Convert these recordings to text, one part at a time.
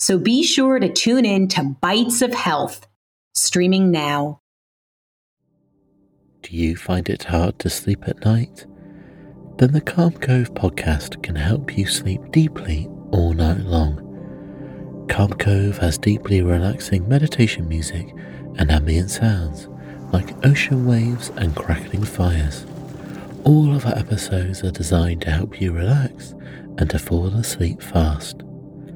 So be sure to tune in to Bites of Health, streaming now. Do you find it hard to sleep at night? Then the Calm Cove podcast can help you sleep deeply all night long. Calm Cove has deeply relaxing meditation music and ambient sounds like ocean waves and crackling fires. All of our episodes are designed to help you relax and to fall asleep fast.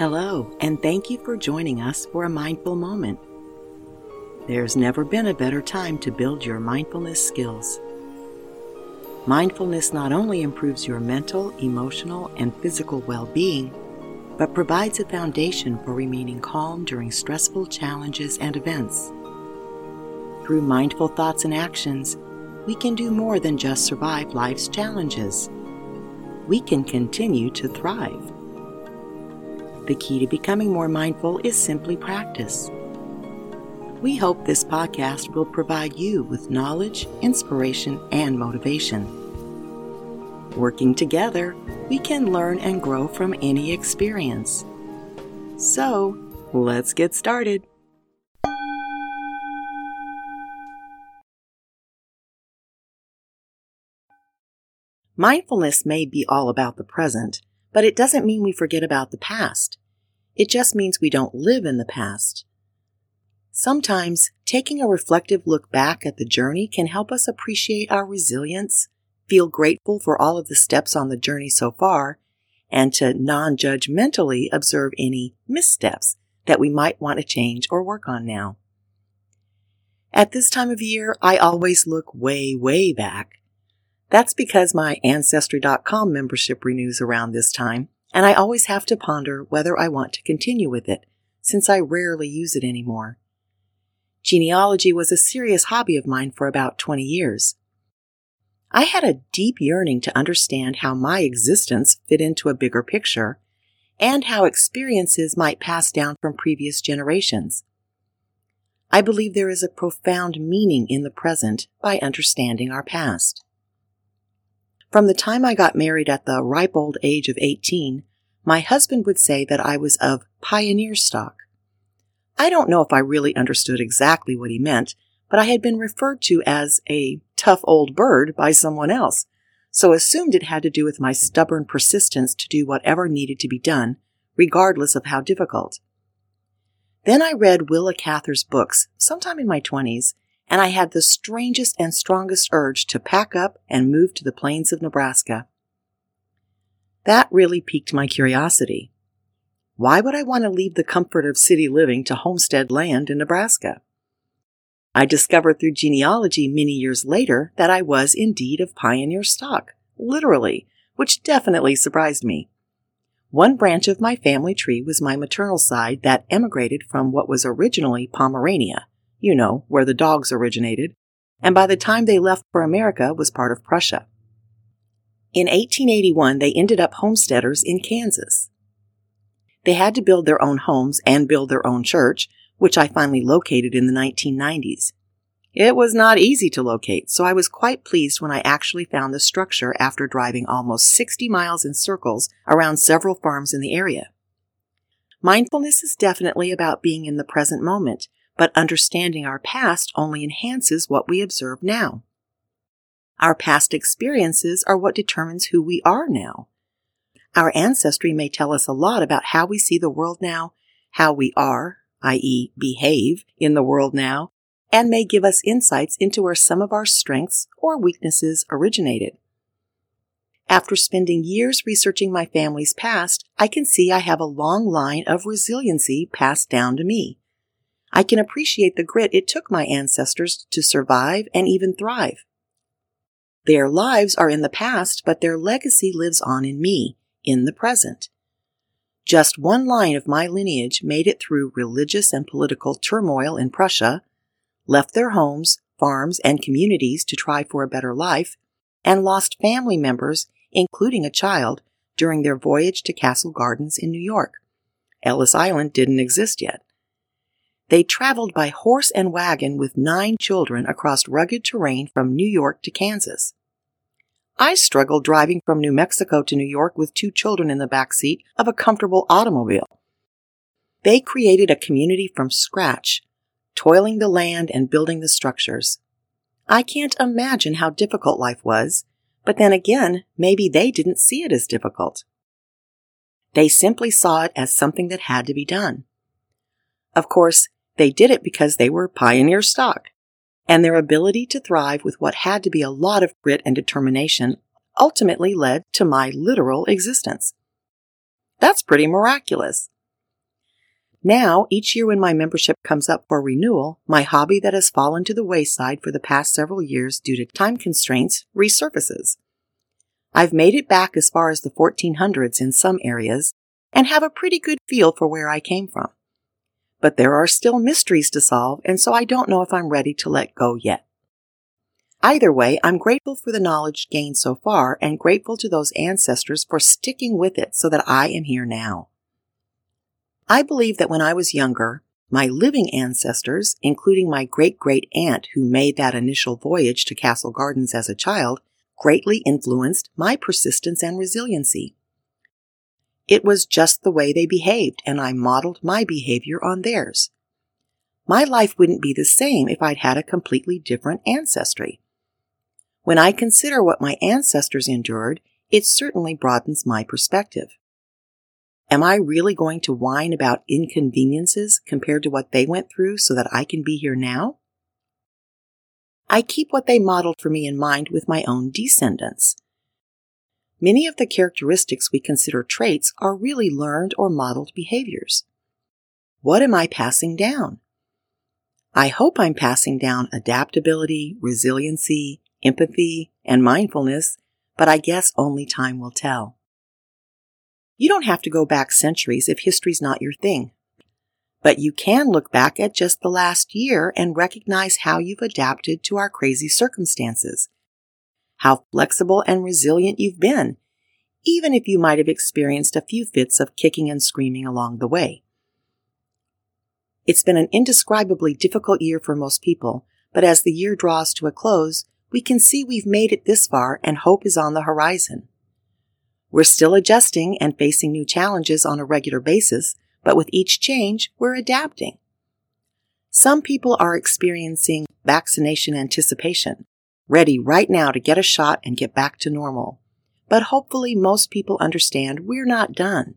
Hello, and thank you for joining us for a mindful moment. There's never been a better time to build your mindfulness skills. Mindfulness not only improves your mental, emotional, and physical well being, but provides a foundation for remaining calm during stressful challenges and events. Through mindful thoughts and actions, we can do more than just survive life's challenges. We can continue to thrive. The key to becoming more mindful is simply practice. We hope this podcast will provide you with knowledge, inspiration, and motivation. Working together, we can learn and grow from any experience. So, let's get started. Mindfulness may be all about the present, but it doesn't mean we forget about the past. It just means we don't live in the past. Sometimes taking a reflective look back at the journey can help us appreciate our resilience, feel grateful for all of the steps on the journey so far, and to non judgmentally observe any missteps that we might want to change or work on now. At this time of year, I always look way, way back that's because my Ancestry.com membership renews around this time, and I always have to ponder whether I want to continue with it, since I rarely use it anymore. Genealogy was a serious hobby of mine for about 20 years. I had a deep yearning to understand how my existence fit into a bigger picture and how experiences might pass down from previous generations. I believe there is a profound meaning in the present by understanding our past. From the time I got married at the ripe old age of 18, my husband would say that I was of pioneer stock. I don't know if I really understood exactly what he meant, but I had been referred to as a tough old bird by someone else, so assumed it had to do with my stubborn persistence to do whatever needed to be done, regardless of how difficult. Then I read Willa Cather's books, sometime in my twenties, and I had the strangest and strongest urge to pack up and move to the plains of Nebraska. That really piqued my curiosity. Why would I want to leave the comfort of city living to homestead land in Nebraska? I discovered through genealogy many years later that I was indeed of pioneer stock, literally, which definitely surprised me. One branch of my family tree was my maternal side that emigrated from what was originally Pomerania, you know, where the dogs originated, and by the time they left for America was part of Prussia. In 1881, they ended up homesteaders in Kansas. They had to build their own homes and build their own church, which I finally located in the 1990s. It was not easy to locate, so I was quite pleased when I actually found the structure after driving almost 60 miles in circles around several farms in the area. Mindfulness is definitely about being in the present moment, but understanding our past only enhances what we observe now. Our past experiences are what determines who we are now. Our ancestry may tell us a lot about how we see the world now, how we are, i.e., behave, in the world now, and may give us insights into where some of our strengths or weaknesses originated. After spending years researching my family's past, I can see I have a long line of resiliency passed down to me. I can appreciate the grit it took my ancestors to survive and even thrive. Their lives are in the past, but their legacy lives on in me, in the present. Just one line of my lineage made it through religious and political turmoil in Prussia, left their homes, farms, and communities to try for a better life, and lost family members, including a child, during their voyage to Castle Gardens in New York. Ellis Island didn't exist yet. They traveled by horse and wagon with nine children across rugged terrain from New York to Kansas. I struggled driving from New Mexico to New York with two children in the back seat of a comfortable automobile. They created a community from scratch, toiling the land and building the structures. I can't imagine how difficult life was, but then again, maybe they didn't see it as difficult. They simply saw it as something that had to be done. Of course, they did it because they were pioneer stock, and their ability to thrive with what had to be a lot of grit and determination ultimately led to my literal existence. That's pretty miraculous. Now, each year when my membership comes up for renewal, my hobby that has fallen to the wayside for the past several years due to time constraints resurfaces. I've made it back as far as the 1400s in some areas and have a pretty good feel for where I came from but there are still mysteries to solve, and so I don't know if I'm ready to let go yet. Either way, I'm grateful for the knowledge gained so far and grateful to those ancestors for sticking with it so that I am here now. I believe that when I was younger, my living ancestors, including my great great aunt who made that initial voyage to Castle Gardens as a child, greatly influenced my persistence and resiliency. It was just the way they behaved, and I modeled my behavior on theirs. My life wouldn't be the same if I'd had a completely different ancestry. When I consider what my ancestors endured, it certainly broadens my perspective. Am I really going to whine about inconveniences compared to what they went through so that I can be here now? I keep what they modeled for me in mind with my own descendants. Many of the characteristics we consider traits are really learned or modeled behaviors. What am I passing down? I hope I'm passing down adaptability, resiliency, empathy, and mindfulness, but I guess only time will tell. You don't have to go back centuries if history's not your thing. But you can look back at just the last year and recognize how you've adapted to our crazy circumstances how flexible and resilient you've been, even if you might have experienced a few fits of kicking and screaming along the way. It's been an indescribably difficult year for most people, but as the year draws to a close, we can see we've made it this far and hope is on the horizon. We're still adjusting and facing new challenges on a regular basis, but with each change, we're adapting. Some people are experiencing vaccination anticipation, ready right now to get a shot and get back to normal. But hopefully most people understand we're not done.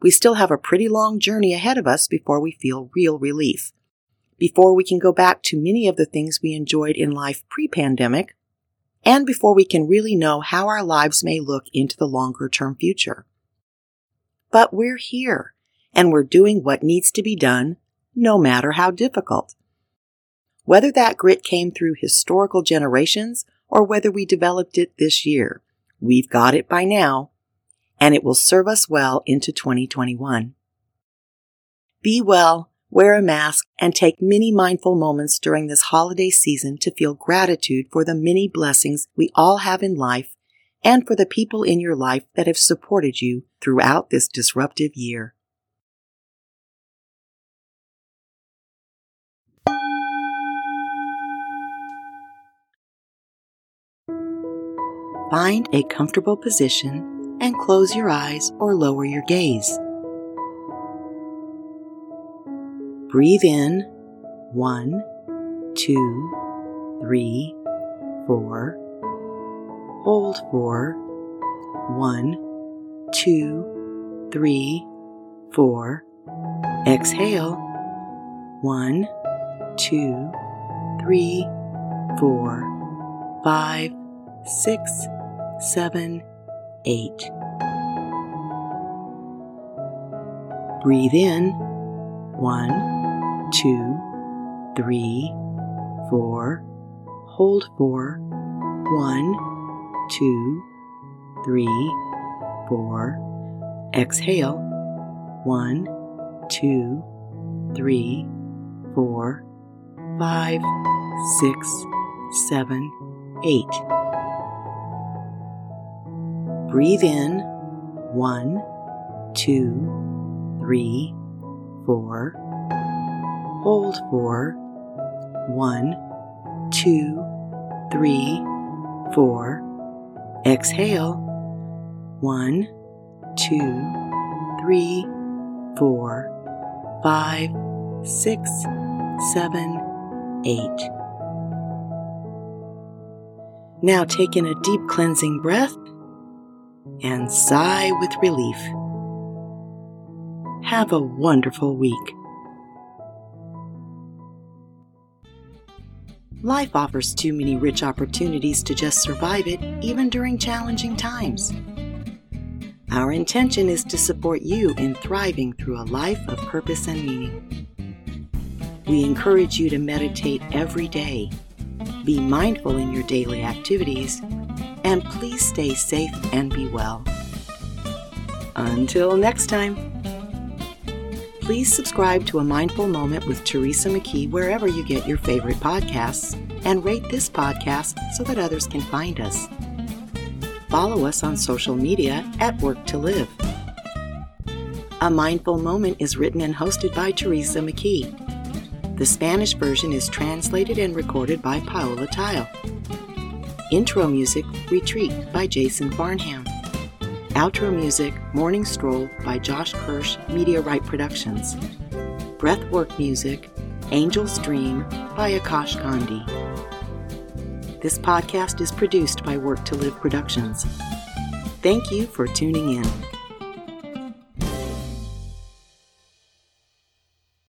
We still have a pretty long journey ahead of us before we feel real relief. Before we can go back to many of the things we enjoyed in life pre-pandemic, and before we can really know how our lives may look into the longer term future. But we're here, and we're doing what needs to be done, no matter how difficult. Whether that grit came through historical generations or whether we developed it this year, we've got it by now, and it will serve us well into 2021. Be well, wear a mask, and take many mindful moments during this holiday season to feel gratitude for the many blessings we all have in life and for the people in your life that have supported you throughout this disruptive year. Find a comfortable position and close your eyes or lower your gaze. Breathe in one, two, three, four. Hold for one, two, three, four. Exhale. One, two, three, four, five, six, seven, eight. Breathe in. One, two, three, four. Hold for. One, two, three, four. Exhale. One, two, three, four, five, six, seven, eight. Breathe in. One, two, three, four. Hold for. One, two, three, four. Exhale. One, two, three, four, five, six, seven, eight. Now take in a deep cleansing breath and sigh with relief. Have a wonderful week. Life offers too many rich opportunities to just survive it, even during challenging times. Our intention is to support you in thriving through a life of purpose and meaning. We encourage you to meditate every day, be mindful in your daily activities, and please stay safe and be well. Until next time, please subscribe to A Mindful Moment with Teresa McKee wherever you get your favorite podcasts and rate this podcast so that others can find us. Follow us on social media at Work to Live. A Mindful Moment is written and hosted by Teresa McKee. The Spanish version is translated and recorded by Paola Tile. Intro music, Retreat by Jason Farnham. Outro music, Morning Stroll by Josh Kirsch, Media Right Productions. Breathwork music, Angel's Dream by Akash Gandhi. This podcast is produced by Work to Live Productions. Thank you for tuning in.